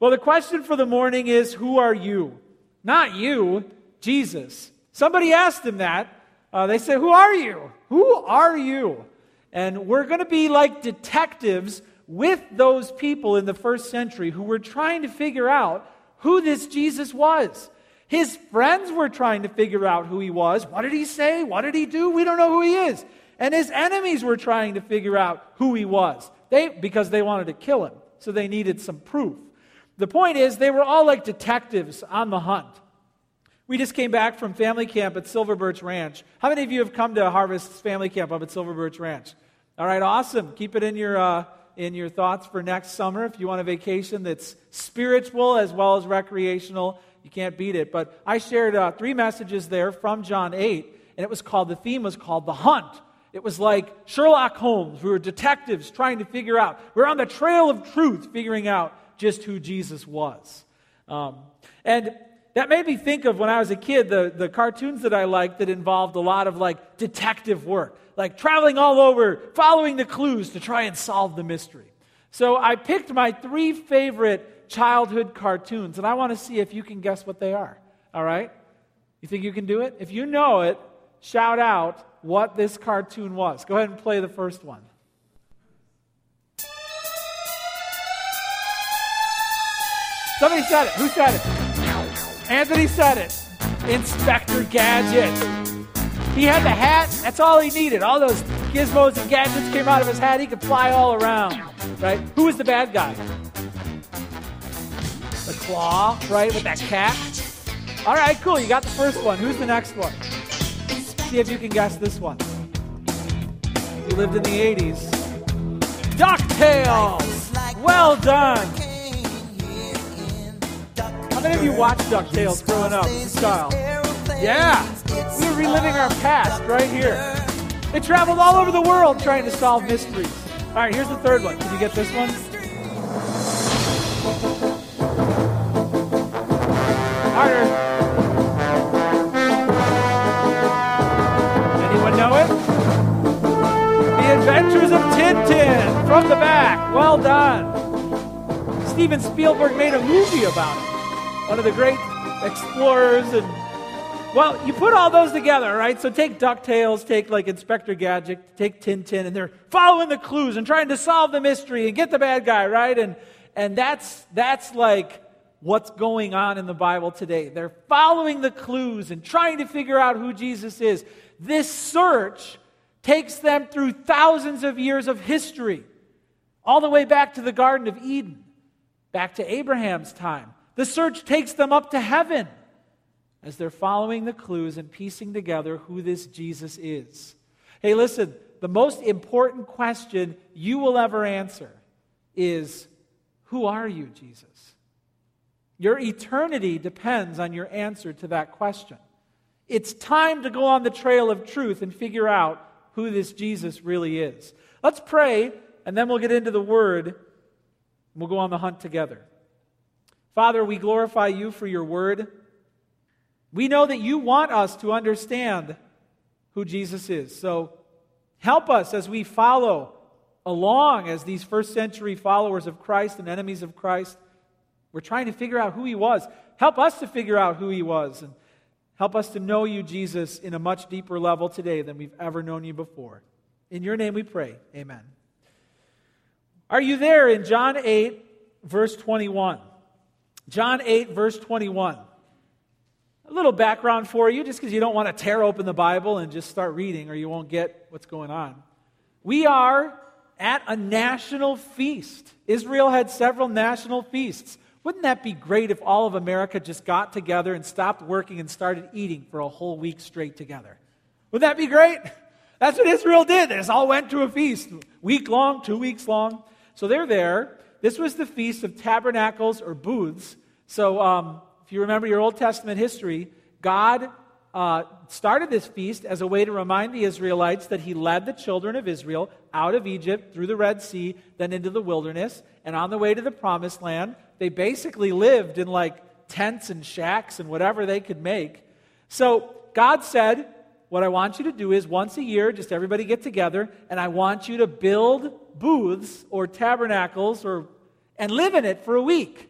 Well, the question for the morning is Who are you? Not you, Jesus. Somebody asked him that. Uh, they said, Who are you? Who are you? And we're going to be like detectives with those people in the first century who were trying to figure out who this Jesus was. His friends were trying to figure out who he was. What did he say? What did he do? We don't know who he is. And his enemies were trying to figure out who he was. They, because they wanted to kill him. So they needed some proof. The point is, they were all like detectives on the hunt. We just came back from family camp at Silver Birch Ranch. How many of you have come to Harvest's family camp up at Silver Birch Ranch? All right, awesome. Keep it in your, uh, in your thoughts for next summer. If you want a vacation that's spiritual as well as recreational, you can't beat it. But I shared uh, three messages there from John 8, and it was called, the theme was called The Hunt. It was like Sherlock Holmes. We were detectives trying to figure out, we we're on the trail of truth, figuring out just who Jesus was. Um, and that made me think of when I was a kid, the, the cartoons that I liked that involved a lot of like detective work, like traveling all over, following the clues to try and solve the mystery. So I picked my three favorite childhood cartoons, and I want to see if you can guess what they are. All right? You think you can do it? If you know it, shout out what this cartoon was. Go ahead and play the first one. Somebody said it. Who said it? Anthony said it. Inspector Gadget. He had the hat. That's all he needed. All those gizmos and gadgets came out of his hat. He could fly all around. Right? Who was the bad guy? The claw, right? With that cat. All right, cool. You got the first one. Who's the next one? See if you can guess this one. You lived in the 80s. DuckTales! Well done! How many of you watched DuckTales growing up? Style. Yeah. We were reliving our past right here. They traveled all over the world trying to solve mysteries. All right, here's the third one. Can you get this one? Harder. Anyone know it? The Adventures of Tintin from the back. Well done. Steven Spielberg made a movie about it one of the great explorers and well, you put all those together, right? So take DuckTales, take like Inspector Gadget, take Tintin, and they're following the clues and trying to solve the mystery and get the bad guy, right? And and that's that's like what's going on in the Bible today. They're following the clues and trying to figure out who Jesus is. This search takes them through thousands of years of history, all the way back to the Garden of Eden, back to Abraham's time the search takes them up to heaven as they're following the clues and piecing together who this Jesus is. Hey, listen, the most important question you will ever answer is Who are you, Jesus? Your eternity depends on your answer to that question. It's time to go on the trail of truth and figure out who this Jesus really is. Let's pray, and then we'll get into the Word. and We'll go on the hunt together. Father, we glorify you for your word. We know that you want us to understand who Jesus is. So help us as we follow along as these first century followers of Christ and enemies of Christ. We're trying to figure out who he was. Help us to figure out who he was. And help us to know you, Jesus, in a much deeper level today than we've ever known you before. In your name we pray. Amen. Are you there in John 8, verse 21? John 8, verse 21. A little background for you, just because you don't want to tear open the Bible and just start reading or you won't get what's going on. We are at a national feast. Israel had several national feasts. Wouldn't that be great if all of America just got together and stopped working and started eating for a whole week straight together? Wouldn't that be great? That's what Israel did. They just all went to a feast, week long, two weeks long. So they're there. This was the Feast of Tabernacles or Booths. So, um, if you remember your Old Testament history, God uh, started this feast as a way to remind the Israelites that He led the children of Israel out of Egypt through the Red Sea, then into the wilderness. And on the way to the promised land, they basically lived in like tents and shacks and whatever they could make. So, God said, What I want you to do is once a year, just everybody get together, and I want you to build booths or tabernacles or, and live in it for a week.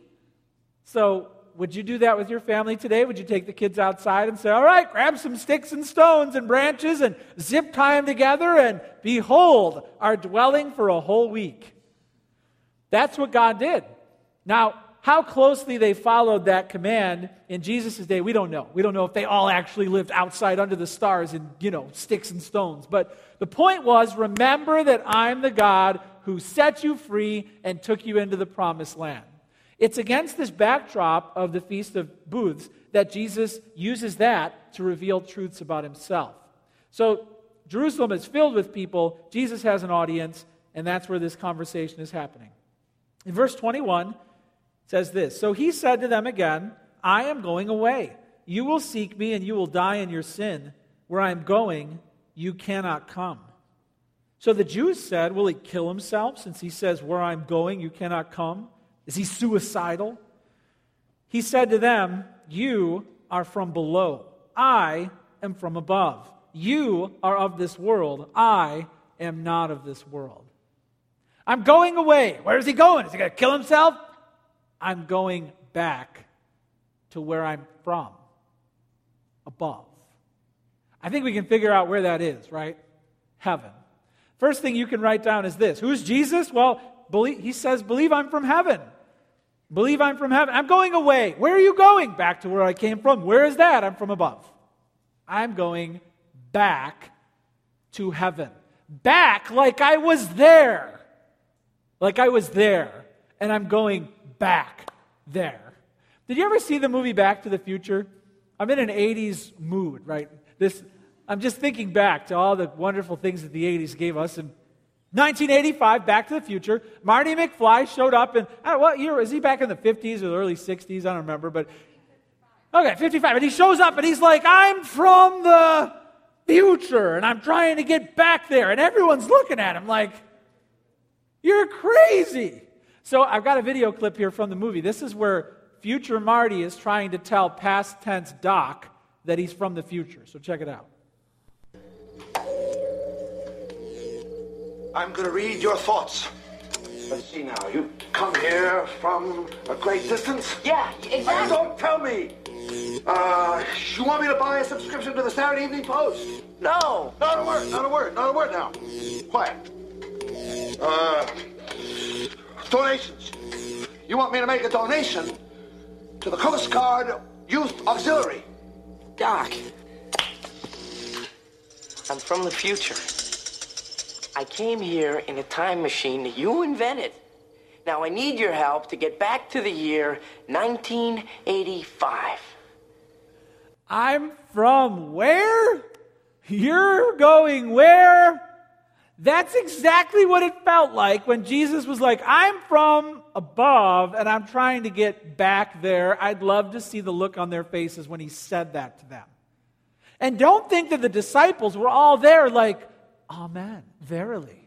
So, would you do that with your family today? Would you take the kids outside and say, All right, grab some sticks and stones and branches and zip tie them together, and behold, our dwelling for a whole week? That's what God did. Now, how closely they followed that command in Jesus' day, we don't know. We don't know if they all actually lived outside under the stars in, you know, sticks and stones. But the point was remember that I'm the God who set you free and took you into the promised land. It's against this backdrop of the Feast of Booths that Jesus uses that to reveal truths about himself. So Jerusalem is filled with people, Jesus has an audience, and that's where this conversation is happening. In verse 21, says this So he said to them again, I am going away. You will seek me, and you will die in your sin. Where I am going, you cannot come. So the Jews said, Will he kill himself since he says, Where I'm going, you cannot come? Is he suicidal? He said to them, You are from below. I am from above. You are of this world. I am not of this world. I'm going away. Where is he going? Is he going to kill himself? I'm going back to where I'm from, above. I think we can figure out where that is, right? Heaven. First thing you can write down is this Who's Jesus? Well, believe, he says, Believe I'm from heaven. Believe I'm from heaven. I'm going away. Where are you going? Back to where I came from. Where is that? I'm from above. I'm going back to heaven. Back like I was there. Like I was there. And I'm going back there. Did you ever see the movie Back to the Future? I'm in an 80s mood, right? This, I'm just thinking back to all the wonderful things that the 80s gave us. And 1985, Back to the Future, Marty McFly showed up in, what year? Was he back in the 50s or the early 60s? I don't remember, but okay, 55. And he shows up and he's like, I'm from the future and I'm trying to get back there. And everyone's looking at him like, you're crazy. So I've got a video clip here from the movie. This is where future Marty is trying to tell past tense Doc that he's from the future. So check it out. I'm going to read your thoughts. Let's see now. You come here from a great distance? Yeah, exactly. Don't tell me. Uh, you want me to buy a subscription to the Saturday Evening Post? No. Not a word, not a word, not a word now. Quiet. Uh, donations. You want me to make a donation to the Coast Guard Youth Auxiliary? Doc, I'm from the future. I came here in a time machine that you invented. Now I need your help to get back to the year 1985. I'm from where? You're going where? That's exactly what it felt like when Jesus was like, I'm from above and I'm trying to get back there. I'd love to see the look on their faces when he said that to them. And don't think that the disciples were all there like, Amen, verily.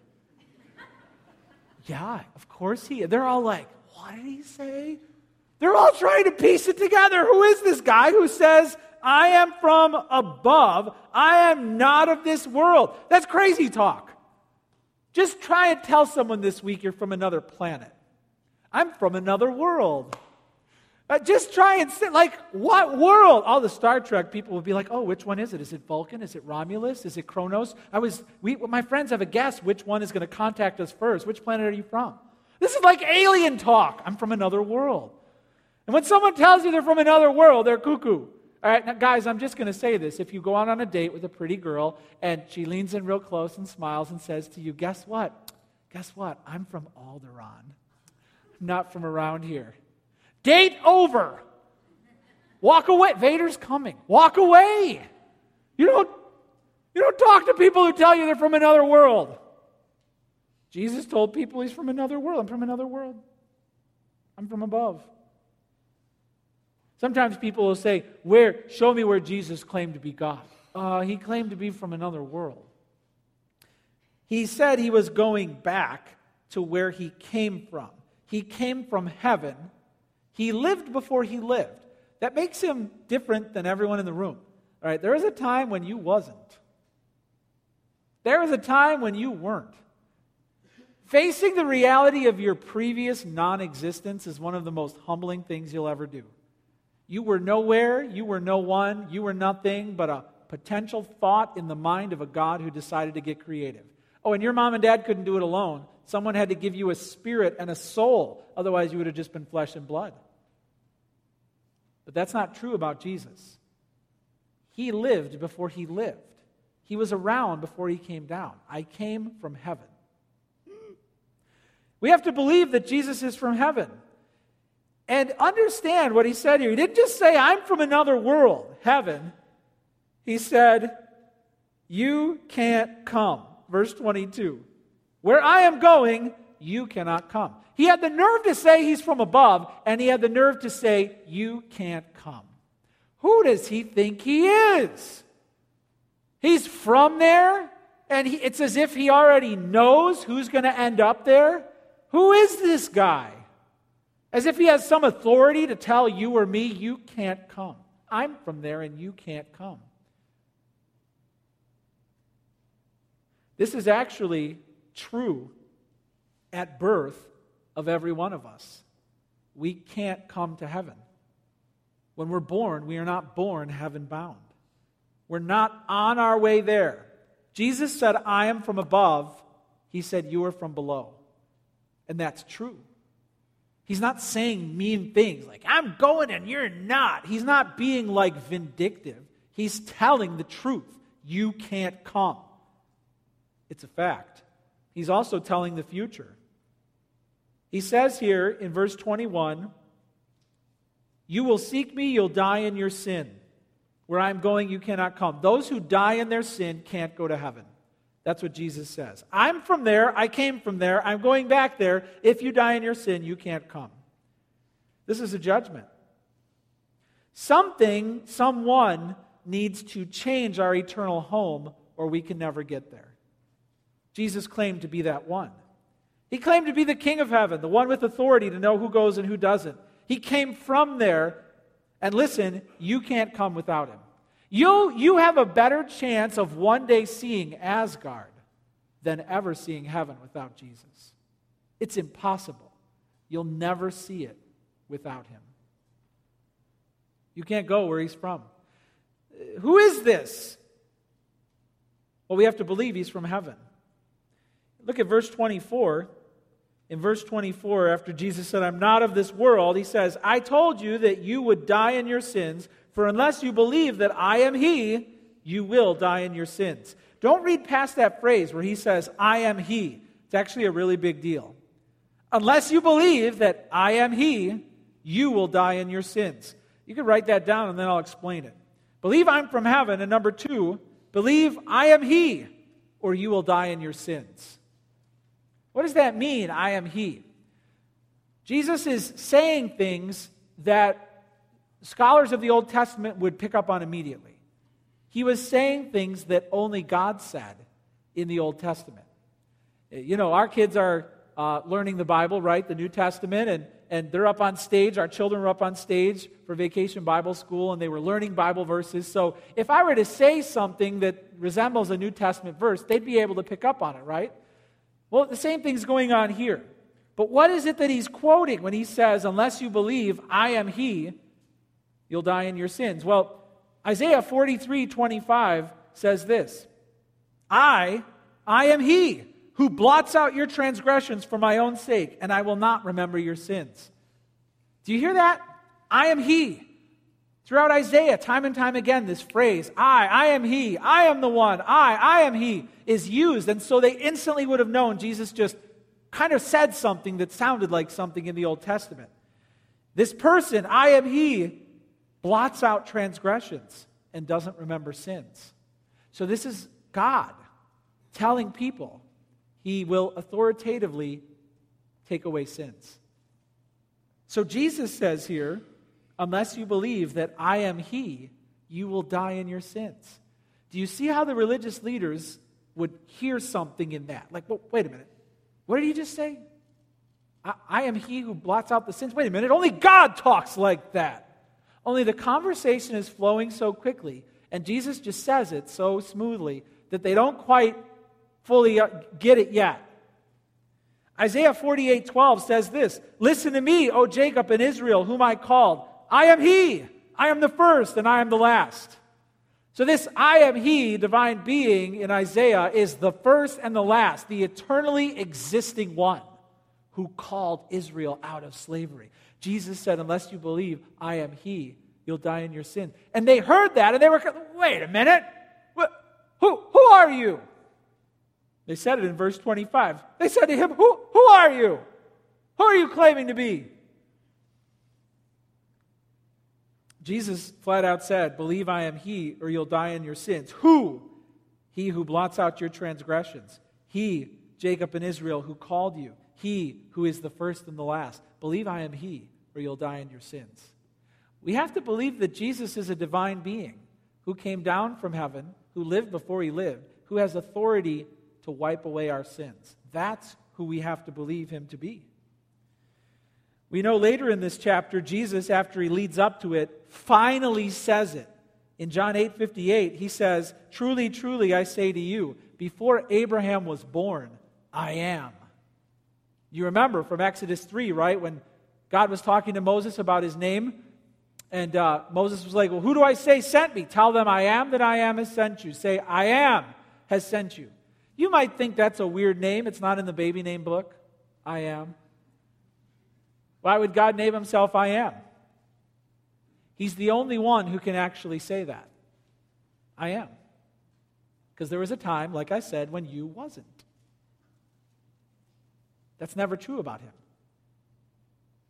yeah, of course he. They're all like, what did he say? They're all trying to piece it together. Who is this guy who says, I am from above? I am not of this world. That's crazy talk. Just try and tell someone this week you're from another planet. I'm from another world. Uh, just try and say, like, what world? All the Star Trek people would be like, oh, which one is it? Is it Vulcan? Is it Romulus? Is it Kronos? I was, we, my friends have a guess which one is going to contact us first. Which planet are you from? This is like alien talk. I'm from another world. And when someone tells you they're from another world, they're cuckoo. All right, now, guys, I'm just going to say this. If you go out on a date with a pretty girl and she leans in real close and smiles and says to you, Guess what? Guess what? I'm from Alderaan, not from around here. Date over. Walk away. Vader's coming. Walk away. You don't, you don't talk to people who tell you they're from another world. Jesus told people he's from another world. I'm from another world. I'm from above. Sometimes people will say, "Where? Show me where Jesus claimed to be God." Uh, he claimed to be from another world. He said he was going back to where he came from. He came from heaven. He lived before he lived. That makes him different than everyone in the room. All right, there was a time when you wasn't. There was a time when you weren't. Facing the reality of your previous non existence is one of the most humbling things you'll ever do. You were nowhere, you were no one, you were nothing but a potential thought in the mind of a God who decided to get creative. Oh, and your mom and dad couldn't do it alone. Someone had to give you a spirit and a soul, otherwise, you would have just been flesh and blood. But that's not true about Jesus. He lived before he lived, he was around before he came down. I came from heaven. We have to believe that Jesus is from heaven and understand what he said here. He didn't just say, I'm from another world, heaven. He said, You can't come. Verse 22. Where I am going, you cannot come. He had the nerve to say he's from above, and he had the nerve to say, You can't come. Who does he think he is? He's from there, and he, it's as if he already knows who's going to end up there. Who is this guy? As if he has some authority to tell you or me, you can't come. I'm from there and you can't come. This is actually true at birth of every one of us. We can't come to heaven. When we're born, we are not born heaven bound. We're not on our way there. Jesus said, I am from above. He said, You are from below. And that's true. He's not saying mean things like, I'm going and you're not. He's not being like vindictive. He's telling the truth. You can't come. It's a fact. He's also telling the future. He says here in verse 21 You will seek me, you'll die in your sin. Where I'm going, you cannot come. Those who die in their sin can't go to heaven. That's what Jesus says. I'm from there. I came from there. I'm going back there. If you die in your sin, you can't come. This is a judgment. Something, someone needs to change our eternal home, or we can never get there. Jesus claimed to be that one. He claimed to be the king of heaven, the one with authority to know who goes and who doesn't. He came from there, and listen, you can't come without him. You, you have a better chance of one day seeing Asgard than ever seeing heaven without Jesus. It's impossible. You'll never see it without him. You can't go where he's from. Who is this? Well, we have to believe he's from heaven. Look at verse 24. In verse 24, after Jesus said, I'm not of this world, he says, I told you that you would die in your sins. For unless you believe that I am He, you will die in your sins. Don't read past that phrase where he says, I am He. It's actually a really big deal. Unless you believe that I am He, you will die in your sins. You can write that down and then I'll explain it. Believe I'm from heaven. And number two, believe I am He, or you will die in your sins. What does that mean, I am He? Jesus is saying things that scholars of the Old Testament would pick up on immediately. He was saying things that only God said in the Old Testament. You know, our kids are uh, learning the Bible, right? The New Testament, and, and they're up on stage. Our children were up on stage for vacation Bible school, and they were learning Bible verses. So if I were to say something that resembles a New Testament verse, they'd be able to pick up on it, right? Well, the same thing's going on here. But what is it that he's quoting when he says, Unless you believe I am he, you'll die in your sins. Well, Isaiah 43 25 says this I, I am he who blots out your transgressions for my own sake, and I will not remember your sins. Do you hear that? I am he. Throughout Isaiah, time and time again, this phrase, I, I am he, I am the one, I, I am he, is used. And so they instantly would have known Jesus just kind of said something that sounded like something in the Old Testament. This person, I am he, blots out transgressions and doesn't remember sins. So this is God telling people he will authoritatively take away sins. So Jesus says here, unless you believe that I am he, you will die in your sins. Do you see how the religious leaders would hear something in that? Like, well, wait a minute. What did he just say? I, I am he who blots out the sins. Wait a minute. Only God talks like that. Only the conversation is flowing so quickly, and Jesus just says it so smoothly that they don't quite fully uh, get it yet. Isaiah 48 12 says this Listen to me, O Jacob and Israel, whom I called. I am he. I am the first and I am the last. So, this I am He, divine being in Isaiah, is the first and the last, the eternally existing one who called Israel out of slavery. Jesus said, Unless you believe I am He, you'll die in your sin. And they heard that and they were, wait a minute. Who, who are you? They said it in verse 25. They said to him, Who, who are you? Who are you claiming to be? Jesus flat out said, Believe I am He, or you'll die in your sins. Who? He who blots out your transgressions. He, Jacob and Israel, who called you. He who is the first and the last. Believe I am He, or you'll die in your sins. We have to believe that Jesus is a divine being who came down from heaven, who lived before He lived, who has authority to wipe away our sins. That's who we have to believe Him to be. We know later in this chapter, Jesus, after he leads up to it, finally says it. In John 8 58, he says, Truly, truly, I say to you, before Abraham was born, I am. You remember from Exodus 3, right? When God was talking to Moses about his name, and uh, Moses was like, Well, who do I say sent me? Tell them I am that I am has sent you. Say, I am has sent you. You might think that's a weird name. It's not in the baby name book. I am. Why would God name himself I am? He's the only one who can actually say that. I am. Because there was a time, like I said, when you wasn't. That's never true about him.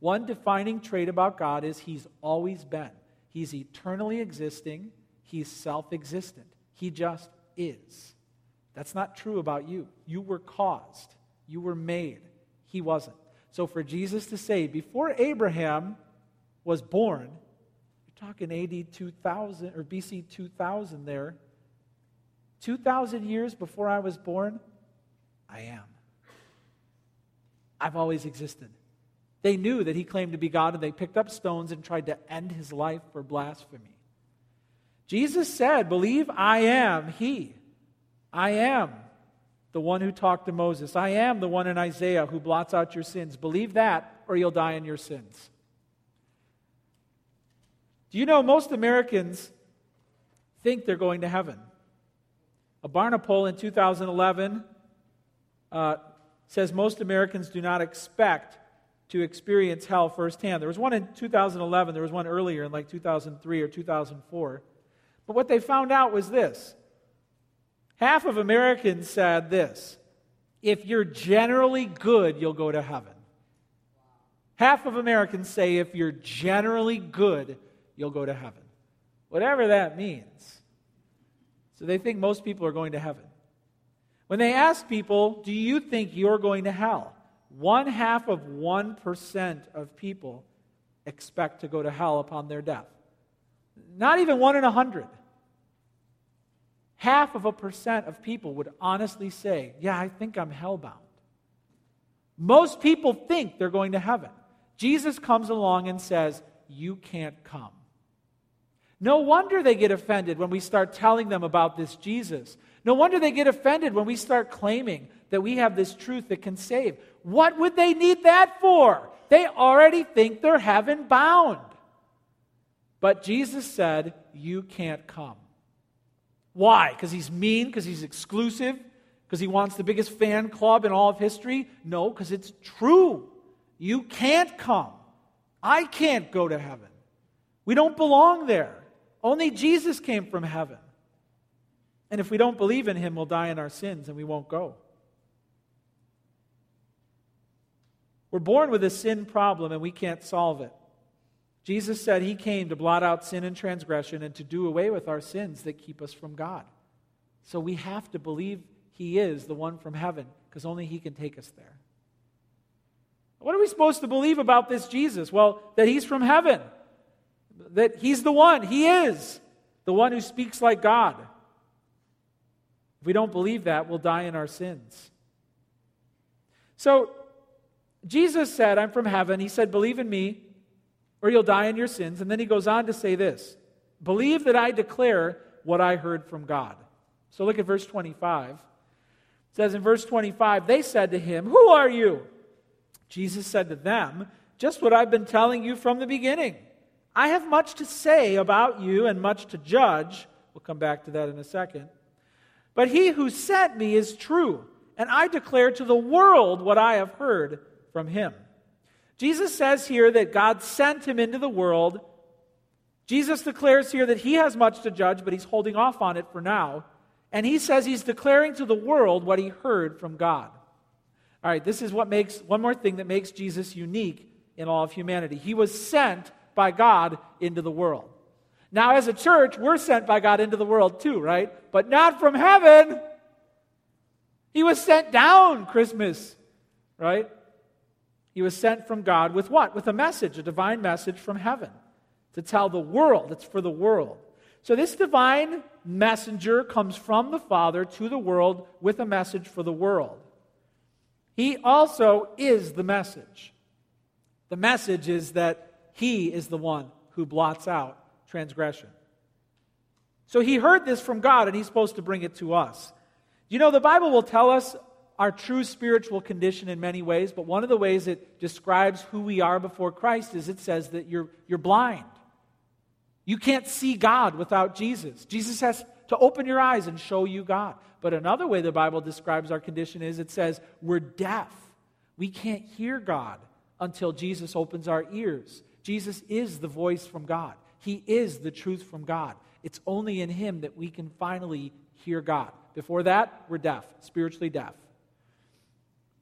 One defining trait about God is he's always been. He's eternally existing, he's self existent. He just is. That's not true about you. You were caused, you were made. He wasn't. So for Jesus to say, before Abraham was born, you're talking AD 2000 or BC 2000 there, 2,000 years before I was born, I am. I've always existed. They knew that he claimed to be God and they picked up stones and tried to end his life for blasphemy. Jesus said, Believe I am he. I am the one who talked to Moses. I am the one in Isaiah who blots out your sins. Believe that, or you'll die in your sins. Do you know most Americans think they're going to heaven? A Barna poll in 2011 uh, says most Americans do not expect to experience hell firsthand. There was one in 2011, there was one earlier in like 2003 or 2004. But what they found out was this Half of Americans said this if you're generally good, you'll go to heaven. Half of Americans say if you're generally good, you'll go to heaven. Whatever that means. So they think most people are going to heaven. When they ask people, do you think you're going to hell? One half of 1% of people expect to go to hell upon their death. Not even one in a hundred half of a percent of people would honestly say, Yeah, I think I'm hellbound. Most people think they're going to heaven. Jesus comes along and says, You can't come. No wonder they get offended when we start telling them about this Jesus. No wonder they get offended when we start claiming that we have this truth that can save. What would they need that for? They already think they're heaven bound. But Jesus said, You can't come. Why? Because he's mean? Because he's exclusive? Because he wants the biggest fan club in all of history? No, because it's true. You can't come. I can't go to heaven. We don't belong there. Only Jesus came from heaven. And if we don't believe in him, we'll die in our sins and we won't go. We're born with a sin problem and we can't solve it. Jesus said he came to blot out sin and transgression and to do away with our sins that keep us from God. So we have to believe he is the one from heaven because only he can take us there. What are we supposed to believe about this Jesus? Well, that he's from heaven, that he's the one, he is the one who speaks like God. If we don't believe that, we'll die in our sins. So, Jesus said, I'm from heaven. He said, Believe in me or you'll die in your sins. And then he goes on to say this Believe that I declare what I heard from God. So look at verse 25. It says in verse 25, They said to him, Who are you? Jesus said to them, Just what I've been telling you from the beginning. I have much to say about you and much to judge. We'll come back to that in a second. But he who sent me is true, and I declare to the world what I have heard from him. Jesus says here that God sent him into the world. Jesus declares here that he has much to judge, but he's holding off on it for now. And he says he's declaring to the world what he heard from God. All right, this is what makes one more thing that makes Jesus unique in all of humanity. He was sent by God into the world. Now, as a church, we're sent by God into the world too, right? But not from heaven. He was sent down Christmas, right? He was sent from God with what? With a message, a divine message from heaven to tell the world. It's for the world. So, this divine messenger comes from the Father to the world with a message for the world. He also is the message. The message is that He is the one who blots out transgression. So he heard this from God and he's supposed to bring it to us. You know, the Bible will tell us our true spiritual condition in many ways, but one of the ways it describes who we are before Christ is it says that you're, you're blind. You can't see God without Jesus. Jesus has to open your eyes and show you God. But another way the Bible describes our condition is it says we're deaf. We can't hear God until Jesus opens our ears. Jesus is the voice from God, He is the truth from God. It's only in Him that we can finally hear God. Before that, we're deaf, spiritually deaf.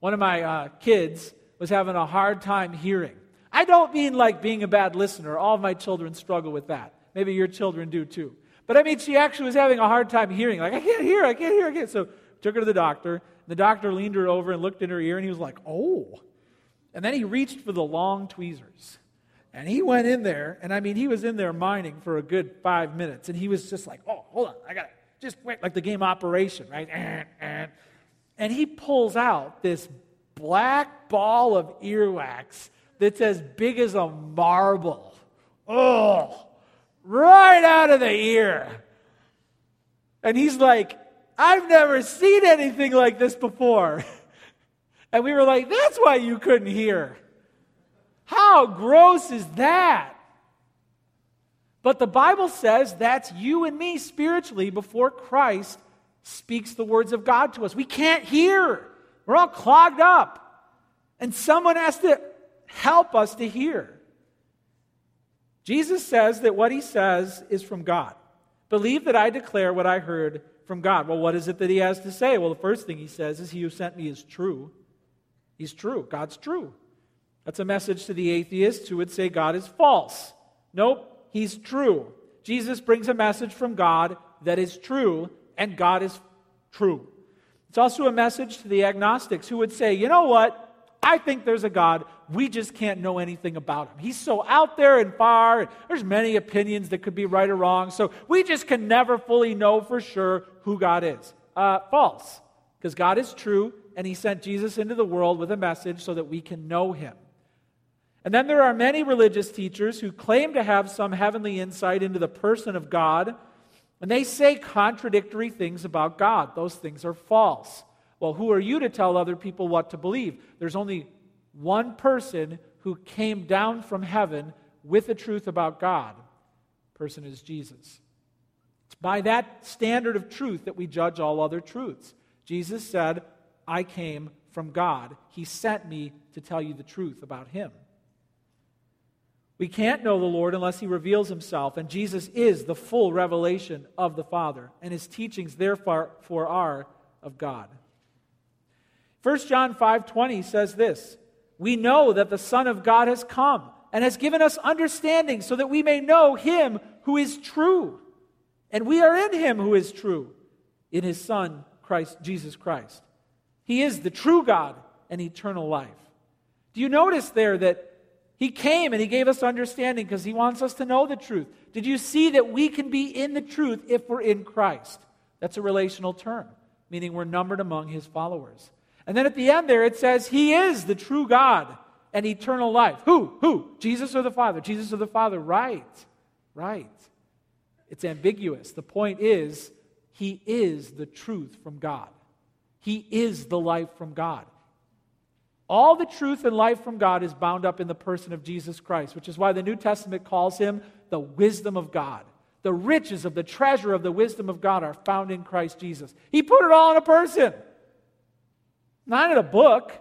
One of my uh, kids was having a hard time hearing. I don't mean like being a bad listener. All of my children struggle with that. Maybe your children do too. But I mean, she actually was having a hard time hearing. Like, I can't hear, I can't hear, I can't. So took her to the doctor. The doctor leaned her over and looked in her ear, and he was like, oh. And then he reached for the long tweezers. And he went in there, and I mean, he was in there mining for a good five minutes. And he was just like, oh, hold on, I got to just wait, like the game Operation, right? And he pulls out this black ball of earwax that's as big as a marble. Oh, right out of the ear. And he's like, I've never seen anything like this before. And we were like, that's why you couldn't hear. How gross is that? But the Bible says that's you and me spiritually before Christ speaks the words of God to us. We can't hear, we're all clogged up. And someone has to help us to hear. Jesus says that what he says is from God. Believe that I declare what I heard from God. Well, what is it that he has to say? Well, the first thing he says is, He who sent me is true. He's true. God's true. That's a message to the atheists who would say God is false. Nope, he's true. Jesus brings a message from God that is true, and God is true. It's also a message to the agnostics who would say, you know what? I think there's a God. We just can't know anything about him. He's so out there and far. And There's many opinions that could be right or wrong. So we just can never fully know for sure who God is. Uh, false. Because God is true, and he sent Jesus into the world with a message so that we can know him. And then there are many religious teachers who claim to have some heavenly insight into the person of God, and they say contradictory things about God. Those things are false. Well, who are you to tell other people what to believe? There's only one person who came down from heaven with the truth about God. The person is Jesus. It's by that standard of truth that we judge all other truths. Jesus said, I came from God. He sent me to tell you the truth about Him. We can't know the Lord unless He reveals Himself, and Jesus is the full revelation of the Father, and His teachings, therefore, are of God. 1 John 5:20 says this, "We know that the Son of God has come and has given us understanding so that we may know him who is true. And we are in him who is true, in his Son Christ Jesus Christ. He is the true God and eternal life." Do you notice there that he came and he gave us understanding because he wants us to know the truth. Did you see that we can be in the truth if we're in Christ? That's a relational term, meaning we're numbered among his followers. And then at the end there, it says, He is the true God and eternal life. Who? Who? Jesus or the Father? Jesus or the Father? Right. Right. It's ambiguous. The point is, He is the truth from God. He is the life from God. All the truth and life from God is bound up in the person of Jesus Christ, which is why the New Testament calls him the wisdom of God. The riches of the treasure of the wisdom of God are found in Christ Jesus. He put it all in a person, not in a book.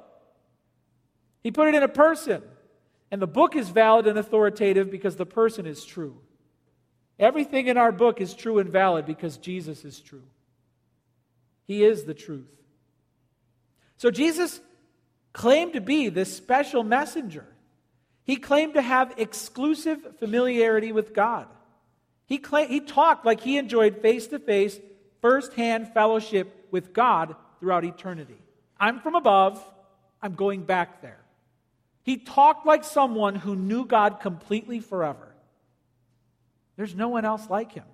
He put it in a person. And the book is valid and authoritative because the person is true. Everything in our book is true and valid because Jesus is true. He is the truth. So Jesus claimed to be this special messenger. He claimed to have exclusive familiarity with God. He, claimed, he talked like he enjoyed face to face, first hand fellowship with God throughout eternity. I'm from above, I'm going back there. He talked like someone who knew God completely forever. There's no one else like him.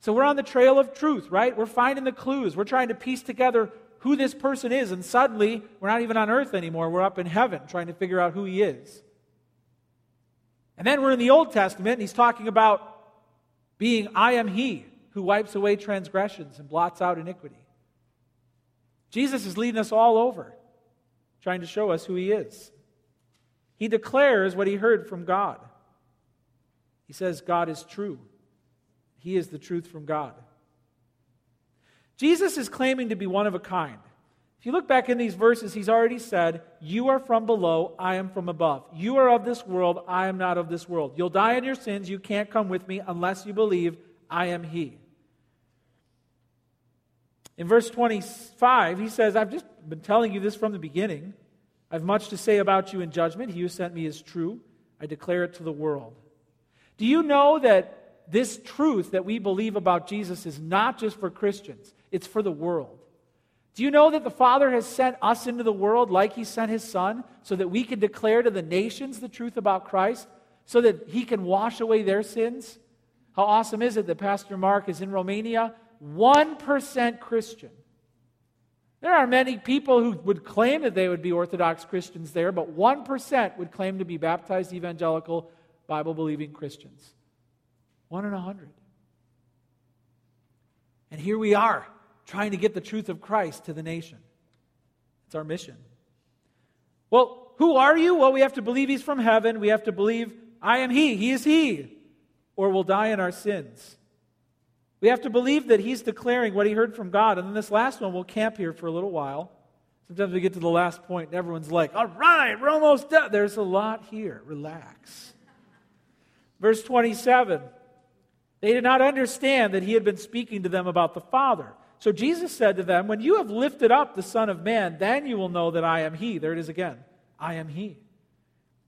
So we're on the trail of truth, right? We're finding the clues. We're trying to piece together who this person is, and suddenly we're not even on earth anymore. We're up in heaven trying to figure out who he is. And then we're in the Old Testament, and he's talking about being I am he who wipes away transgressions and blots out iniquity. Jesus is leading us all over, trying to show us who he is. He declares what he heard from God. He says, God is true. He is the truth from God. Jesus is claiming to be one of a kind. If you look back in these verses, he's already said, You are from below, I am from above. You are of this world, I am not of this world. You'll die in your sins, you can't come with me unless you believe I am He. In verse 25, he says, I've just been telling you this from the beginning. I've much to say about you in judgment. He who sent me is true. I declare it to the world. Do you know that this truth that we believe about Jesus is not just for Christians, it's for the world. Do you know that the Father has sent us into the world like He sent His Son so that we can declare to the nations the truth about Christ, so that He can wash away their sins? How awesome is it that Pastor Mark is in Romania? 1% Christian. There are many people who would claim that they would be Orthodox Christians there, but 1% would claim to be baptized evangelical, Bible believing Christians. One in a hundred. And here we are, trying to get the truth of Christ to the nation. It's our mission. Well, who are you? Well, we have to believe He's from heaven. We have to believe, I am He, He is He, or we'll die in our sins. We have to believe that He's declaring what He heard from God. And then this last one, we'll camp here for a little while. Sometimes we get to the last point and everyone's like, all right, we're almost done. There's a lot here. Relax. Verse 27 they did not understand that he had been speaking to them about the Father. So Jesus said to them, When you have lifted up the Son of Man, then you will know that I am he. There it is again. I am he.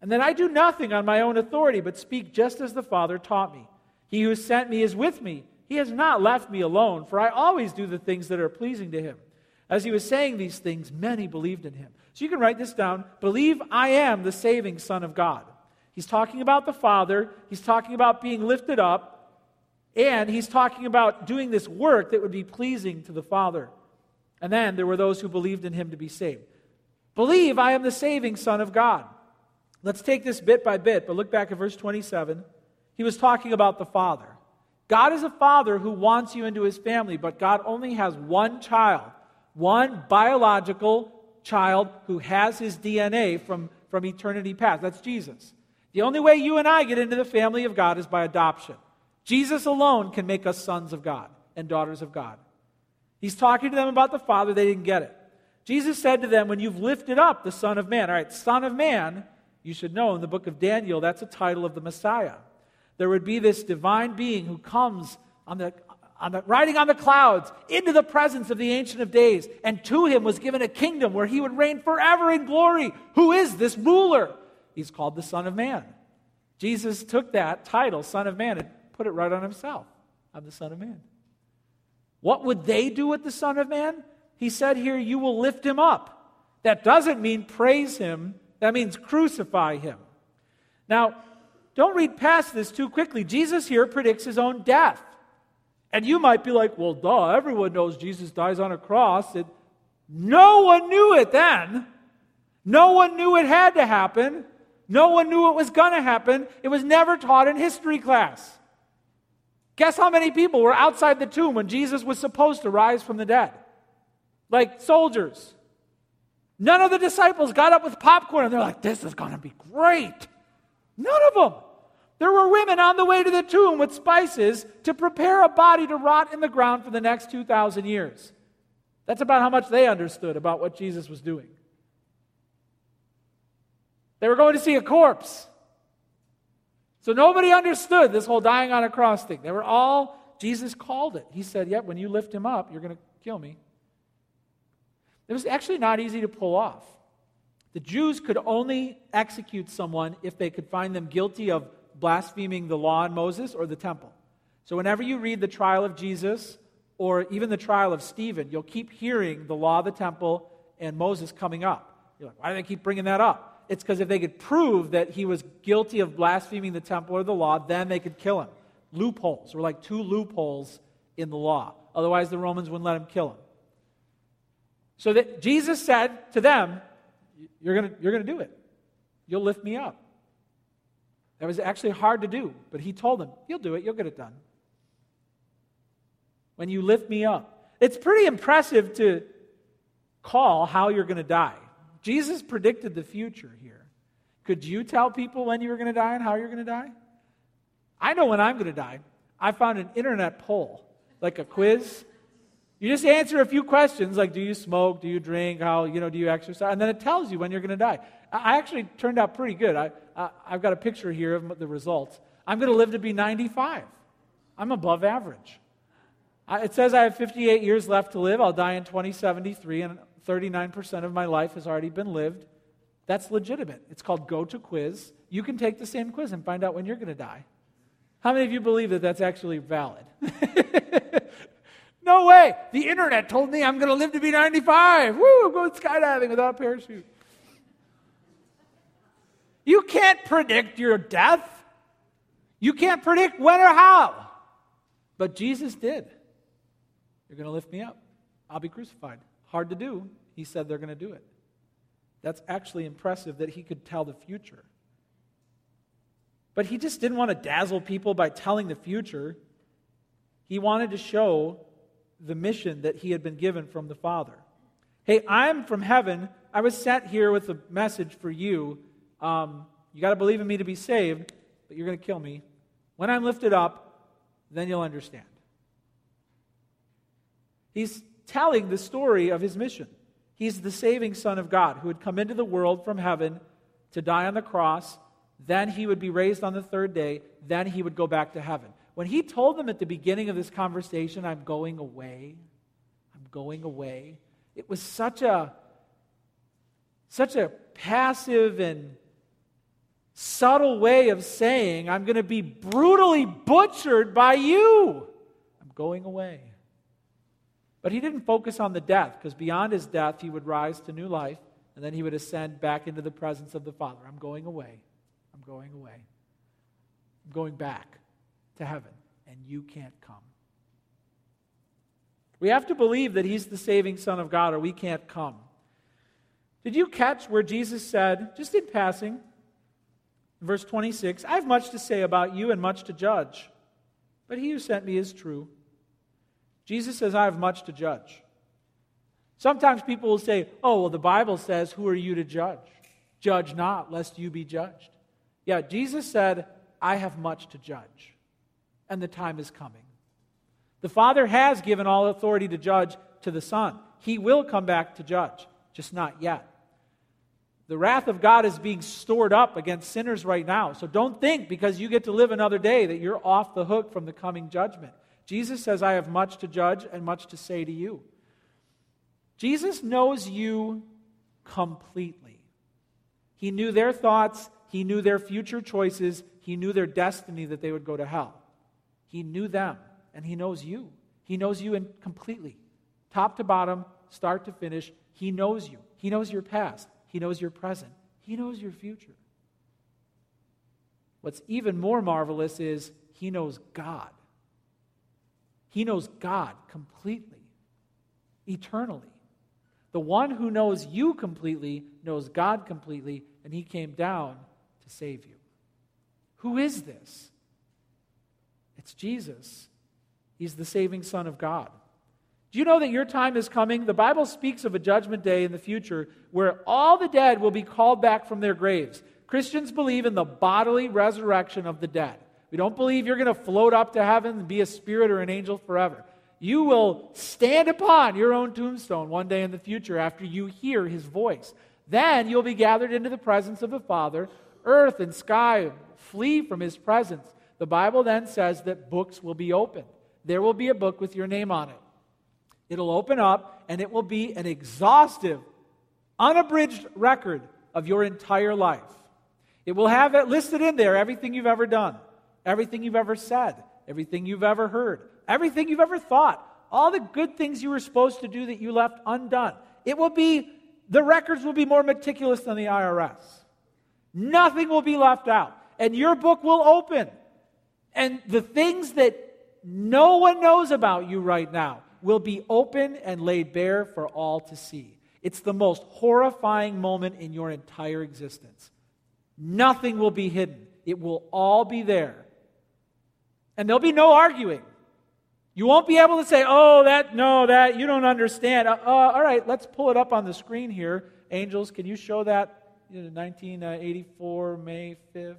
And then I do nothing on my own authority, but speak just as the Father taught me. He who sent me is with me. He has not left me alone, for I always do the things that are pleasing to him. As he was saying these things, many believed in him. So you can write this down. Believe I am the saving Son of God. He's talking about the Father. He's talking about being lifted up. And he's talking about doing this work that would be pleasing to the Father. And then there were those who believed in him to be saved. Believe I am the saving Son of God. Let's take this bit by bit, but look back at verse 27. He was talking about the Father. God is a father who wants you into his family, but God only has one child, one biological child who has his DNA from, from eternity past. That's Jesus. The only way you and I get into the family of God is by adoption. Jesus alone can make us sons of God and daughters of God. He's talking to them about the Father, they didn't get it. Jesus said to them, When you've lifted up the Son of Man, all right, Son of Man, you should know in the book of Daniel, that's a title of the Messiah. There would be this divine being who comes on the, on the, riding on the clouds into the presence of the Ancient of Days, and to him was given a kingdom where he would reign forever in glory. Who is this ruler? He's called the Son of Man. Jesus took that title, Son of Man, and put it right on himself. I'm the Son of Man. What would they do with the Son of Man? He said here, You will lift him up. That doesn't mean praise him, that means crucify him. Now, don't read past this too quickly. Jesus here predicts his own death. And you might be like, well, duh, everyone knows Jesus dies on a cross. And no one knew it then. No one knew it had to happen. No one knew it was going to happen. It was never taught in history class. Guess how many people were outside the tomb when Jesus was supposed to rise from the dead? Like soldiers. None of the disciples got up with popcorn and they're like, this is going to be great. None of them. There were women on the way to the tomb with spices to prepare a body to rot in the ground for the next 2,000 years. That's about how much they understood about what Jesus was doing. They were going to see a corpse. So nobody understood this whole dying on a cross thing. They were all, Jesus called it. He said, Yep, when you lift him up, you're going to kill me. It was actually not easy to pull off. The Jews could only execute someone if they could find them guilty of blaspheming the law and Moses or the temple. So whenever you read the trial of Jesus or even the trial of Stephen, you'll keep hearing the law, the temple, and Moses coming up. You're like, why do they keep bringing that up? It's because if they could prove that he was guilty of blaspheming the temple or the law, then they could kill him. Loopholes were like two loopholes in the law. Otherwise, the Romans wouldn't let him kill him. So that Jesus said to them, You're going you're going to do it. You'll lift me up. That was actually hard to do, but he told them, You'll do it. You'll get it done. When you lift me up. It's pretty impressive to call how you're going to die. Jesus predicted the future here. Could you tell people when you were going to die and how you're going to die? I know when I'm going to die. I found an internet poll, like a quiz. You just answer a few questions like do you smoke, do you drink, how, you know, do you exercise? And then it tells you when you're going to die. I actually turned out pretty good. I, I, have got a picture here of the results. I'm going to live to be 95. I'm above average. It says I have 58 years left to live. I'll die in 2073, and 39% of my life has already been lived. That's legitimate. It's called Go to Quiz. You can take the same quiz and find out when you're going to die. How many of you believe that that's actually valid? no way. The internet told me I'm going to live to be 95. Woo, I'm going skydiving without a parachute. You can't predict your death. You can't predict when or how. But Jesus did. You're going to lift me up. I'll be crucified. Hard to do. He said they're going to do it. That's actually impressive that he could tell the future. But he just didn't want to dazzle people by telling the future. He wanted to show the mission that he had been given from the Father. Hey, I'm from heaven. I was sent here with a message for you. Um, you got to believe in me to be saved, but you're going to kill me. When I'm lifted up, then you'll understand. He's telling the story of his mission. He's the saving Son of God who had come into the world from heaven to die on the cross. Then he would be raised on the third day. Then he would go back to heaven. When he told them at the beginning of this conversation, I'm going away, I'm going away, it was such a such a passive and subtle way of saying, I'm going to be brutally butchered by you. I'm going away. But he didn't focus on the death, because beyond his death, he would rise to new life, and then he would ascend back into the presence of the Father. I'm going away. I'm going away. I'm going back to heaven, and you can't come. We have to believe that he's the saving Son of God, or we can't come. Did you catch where Jesus said, just in passing, verse 26, I have much to say about you and much to judge, but he who sent me is true Jesus says, I have much to judge. Sometimes people will say, oh, well, the Bible says, who are you to judge? Judge not, lest you be judged. Yeah, Jesus said, I have much to judge, and the time is coming. The Father has given all authority to judge to the Son. He will come back to judge, just not yet. The wrath of God is being stored up against sinners right now. So don't think because you get to live another day that you're off the hook from the coming judgment. Jesus says, I have much to judge and much to say to you. Jesus knows you completely. He knew their thoughts, he knew their future choices, he knew their destiny that they would go to hell. He knew them, and he knows you. He knows you in completely, top to bottom, start to finish. He knows you. He knows your past, he knows your present, he knows your future. What's even more marvelous is he knows God. He knows God completely, eternally. The one who knows you completely knows God completely, and he came down to save you. Who is this? It's Jesus. He's the saving Son of God. Do you know that your time is coming? The Bible speaks of a judgment day in the future where all the dead will be called back from their graves. Christians believe in the bodily resurrection of the dead. We don't believe you're going to float up to heaven and be a spirit or an angel forever. You will stand upon your own tombstone one day in the future after you hear his voice. Then you'll be gathered into the presence of the Father. Earth and sky flee from his presence. The Bible then says that books will be opened. There will be a book with your name on it. It'll open up and it will be an exhaustive, unabridged record of your entire life. It will have it listed in there everything you've ever done, everything you've ever said, everything you've ever heard, everything you've ever thought, all the good things you were supposed to do that you left undone. It will be, the records will be more meticulous than the IRS. Nothing will be left out. And your book will open. And the things that no one knows about you right now will be open and laid bare for all to see. It's the most horrifying moment in your entire existence. Nothing will be hidden, it will all be there. And there'll be no arguing. You won't be able to say, oh, that, no, that, you don't understand. Uh, uh, all right, let's pull it up on the screen here. Angels, can you show that? You know, 1984, May 5th.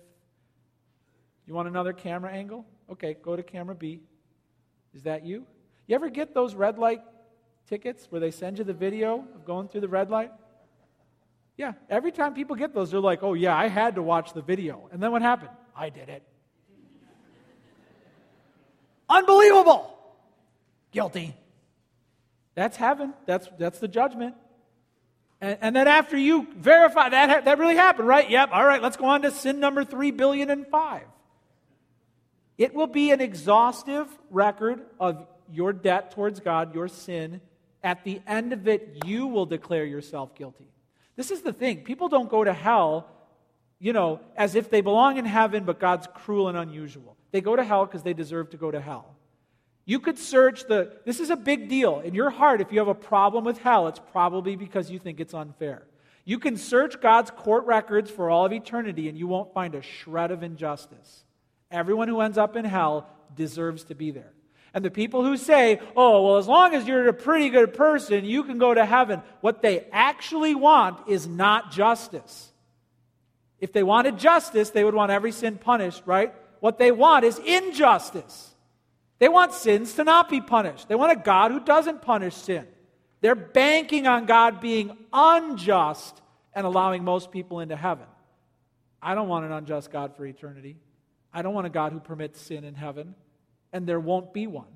You want another camera angle? Okay, go to camera B. Is that you? You ever get those red light tickets where they send you the video of going through the red light? Yeah, every time people get those, they're like, oh, yeah, I had to watch the video. And then what happened? I did it. Unbelievable. Guilty. That's heaven. That's, that's the judgment. And, and then after you verify that, that really happened, right? Yep. All right, let's go on to sin number three billion and five. It will be an exhaustive record of your debt towards God, your sin. At the end of it, you will declare yourself guilty. This is the thing. People don't go to hell, you know, as if they belong in heaven, but God's cruel and unusual. They go to hell because they deserve to go to hell. You could search the, this is a big deal. In your heart, if you have a problem with hell, it's probably because you think it's unfair. You can search God's court records for all of eternity and you won't find a shred of injustice. Everyone who ends up in hell deserves to be there. And the people who say, oh, well, as long as you're a pretty good person, you can go to heaven, what they actually want is not justice. If they wanted justice, they would want every sin punished, right? What they want is injustice. They want sins to not be punished. They want a God who doesn't punish sin. They're banking on God being unjust and allowing most people into heaven. I don't want an unjust God for eternity. I don't want a God who permits sin in heaven, and there won't be one.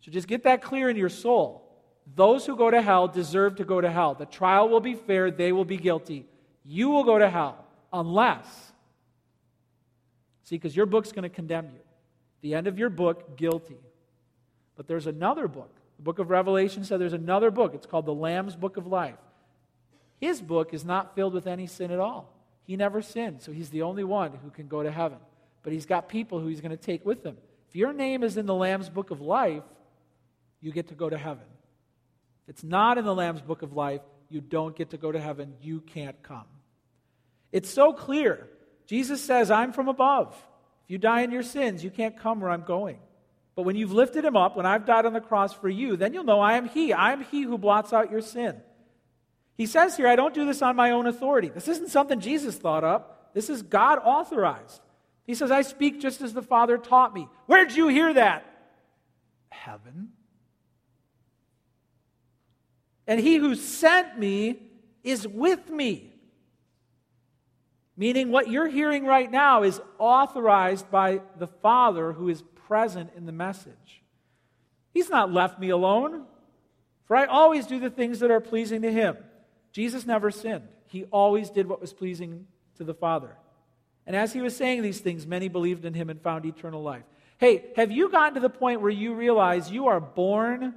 So just get that clear in your soul. Those who go to hell deserve to go to hell. The trial will be fair, they will be guilty. You will go to hell unless, see, because your book's going to condemn you. The end of your book, guilty. But there's another book. The book of Revelation said there's another book. It's called the Lamb's Book of Life. His book is not filled with any sin at all. He never sinned, so he's the only one who can go to heaven. But he's got people who he's going to take with him. If your name is in the Lamb's Book of Life, you get to go to heaven. If it's not in the Lamb's Book of Life, you don't get to go to heaven. You can't come. It's so clear. Jesus says, I'm from above If you die in your sins, you can't come where I'm going. But when you've lifted him up, when I've died on the cross for you, then you'll know I am he. I am he who blots out your sin. He says here, I don't do this on my own authority. This isn't something Jesus thought up. This is God authorized. He says, I speak just as the Father taught me. Where'd you hear that? Heaven. And he who sent me is with me. Meaning, what you're hearing right now is authorized by the Father who is present in the message. He's not left me alone, for I always do the things that are pleasing to Him. Jesus never sinned, He always did what was pleasing to the Father. And as He was saying these things, many believed in Him and found eternal life. Hey, have you gotten to the point where you realize you are born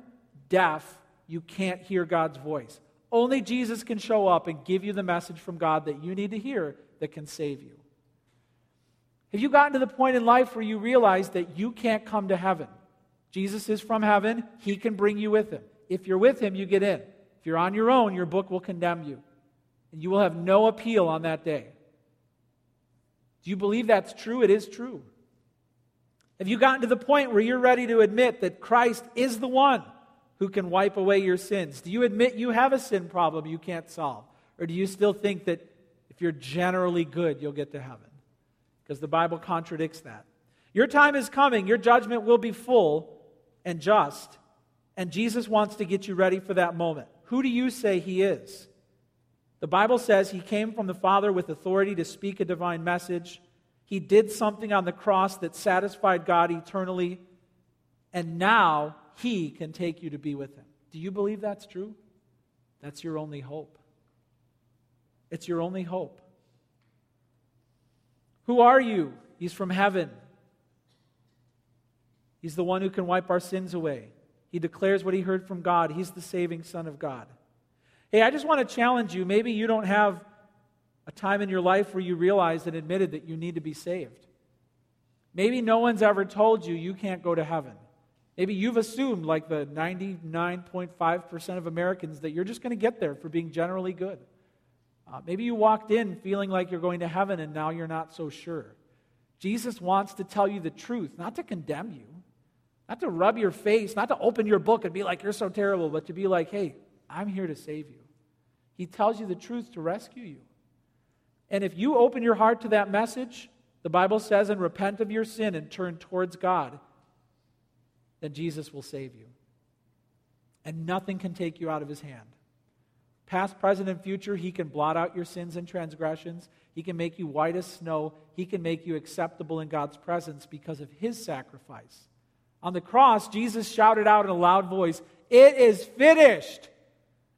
deaf? You can't hear God's voice. Only Jesus can show up and give you the message from God that you need to hear that can save you? Have you gotten to the point in life where you realize that you can't come to heaven? Jesus is from heaven, He can bring you with Him. If you're with Him, you get in. If you're on your own, your book will condemn you, and you will have no appeal on that day. Do you believe that's true? It is true. Have you gotten to the point where you're ready to admit that Christ is the one who can wipe away your sins? Do you admit you have a sin problem you can't solve? Or do you still think that if you're generally good, you'll get to heaven? Because the Bible contradicts that. Your time is coming, your judgment will be full and just, and Jesus wants to get you ready for that moment. Who do you say he is? The Bible says he came from the Father with authority to speak a divine message. He did something on the cross that satisfied God eternally, and now he can take you to be with him. Do you believe that's true? That's your only hope. It's your only hope. Who are you? He's from heaven. He's the one who can wipe our sins away. He declares what he heard from God. He's the saving Son of God. Hey, I just want to challenge you. Maybe you don't have a time in your life where you realized and admitted that you need to be saved. Maybe no one's ever told you you can't go to heaven. Maybe you've assumed, like the 99.5% of Americans, that you're just going to get there for being generally good. Uh, maybe you walked in feeling like you're going to heaven and now you're not so sure. Jesus wants to tell you the truth, not to condemn you, not to rub your face, not to open your book and be like, you're so terrible, but to be like, hey, I'm here to save you. He tells you the truth to rescue you. And if you open your heart to that message, the Bible says, and repent of your sin and turn towards God, then Jesus will save you. And nothing can take you out of his hand. Past, present, and future, he can blot out your sins and transgressions. He can make you white as snow. He can make you acceptable in God's presence because of his sacrifice. On the cross, Jesus shouted out in a loud voice, It is finished.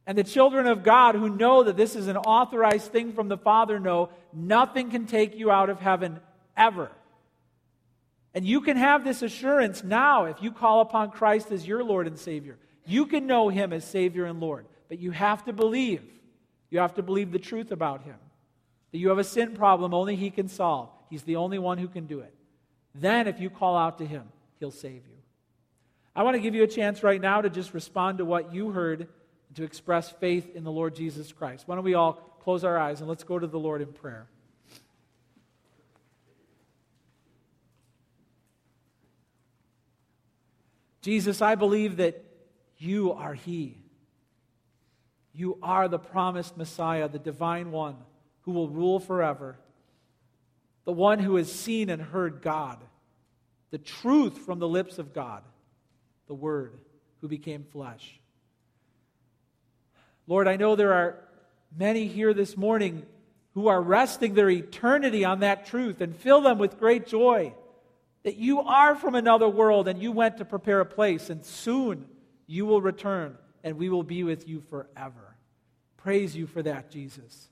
And the children of God who know that this is an authorized thing from the Father know nothing can take you out of heaven ever. And you can have this assurance now if you call upon Christ as your Lord and Savior. You can know Him as Savior and Lord, but you have to believe. You have to believe the truth about Him. That you have a sin problem only He can solve. He's the only one who can do it. Then, if you call out to Him, He'll save you. I want to give you a chance right now to just respond to what you heard and to express faith in the Lord Jesus Christ. Why don't we all close our eyes and let's go to the Lord in prayer. Jesus, I believe that you are He. You are the promised Messiah, the divine one who will rule forever, the one who has seen and heard God, the truth from the lips of God, the Word who became flesh. Lord, I know there are many here this morning who are resting their eternity on that truth and fill them with great joy that you are from another world and you went to prepare a place, and soon you will return and we will be with you forever. Praise you for that, Jesus.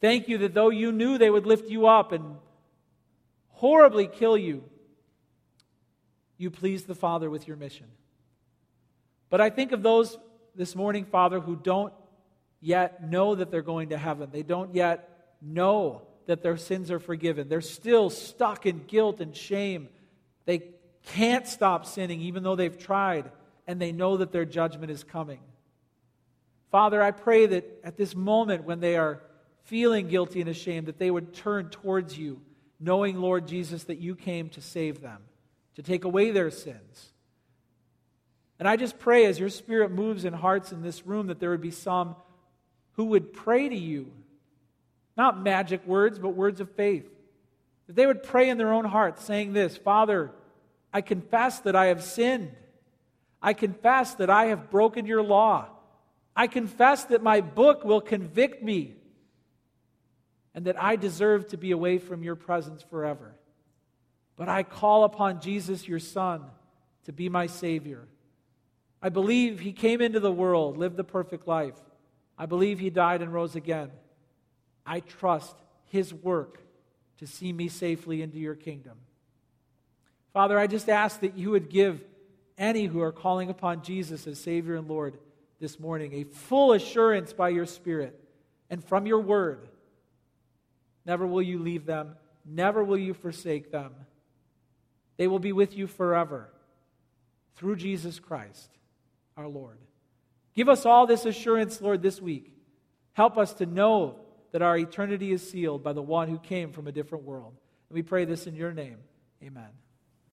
Thank you that though you knew they would lift you up and horribly kill you, you pleased the Father with your mission. But I think of those this morning, Father, who don't yet know that they're going to heaven. They don't yet know that their sins are forgiven. They're still stuck in guilt and shame. They can't stop sinning even though they've tried, and they know that their judgment is coming. Father, I pray that at this moment when they are feeling guilty and ashamed, that they would turn towards you, knowing, Lord Jesus, that you came to save them, to take away their sins. And I just pray as your spirit moves in hearts in this room that there would be some who would pray to you. Not magic words, but words of faith. That they would pray in their own hearts, saying this Father, I confess that I have sinned. I confess that I have broken your law. I confess that my book will convict me and that I deserve to be away from your presence forever. But I call upon Jesus, your Son, to be my Savior. I believe he came into the world, lived the perfect life. I believe he died and rose again. I trust his work to see me safely into your kingdom. Father, I just ask that you would give any who are calling upon Jesus as Savior and Lord this morning a full assurance by your Spirit and from your word. Never will you leave them, never will you forsake them. They will be with you forever through Jesus Christ our Lord. Give us all this assurance, Lord, this week. Help us to know that our eternity is sealed by the one who came from a different world. And we pray this in your name. Amen.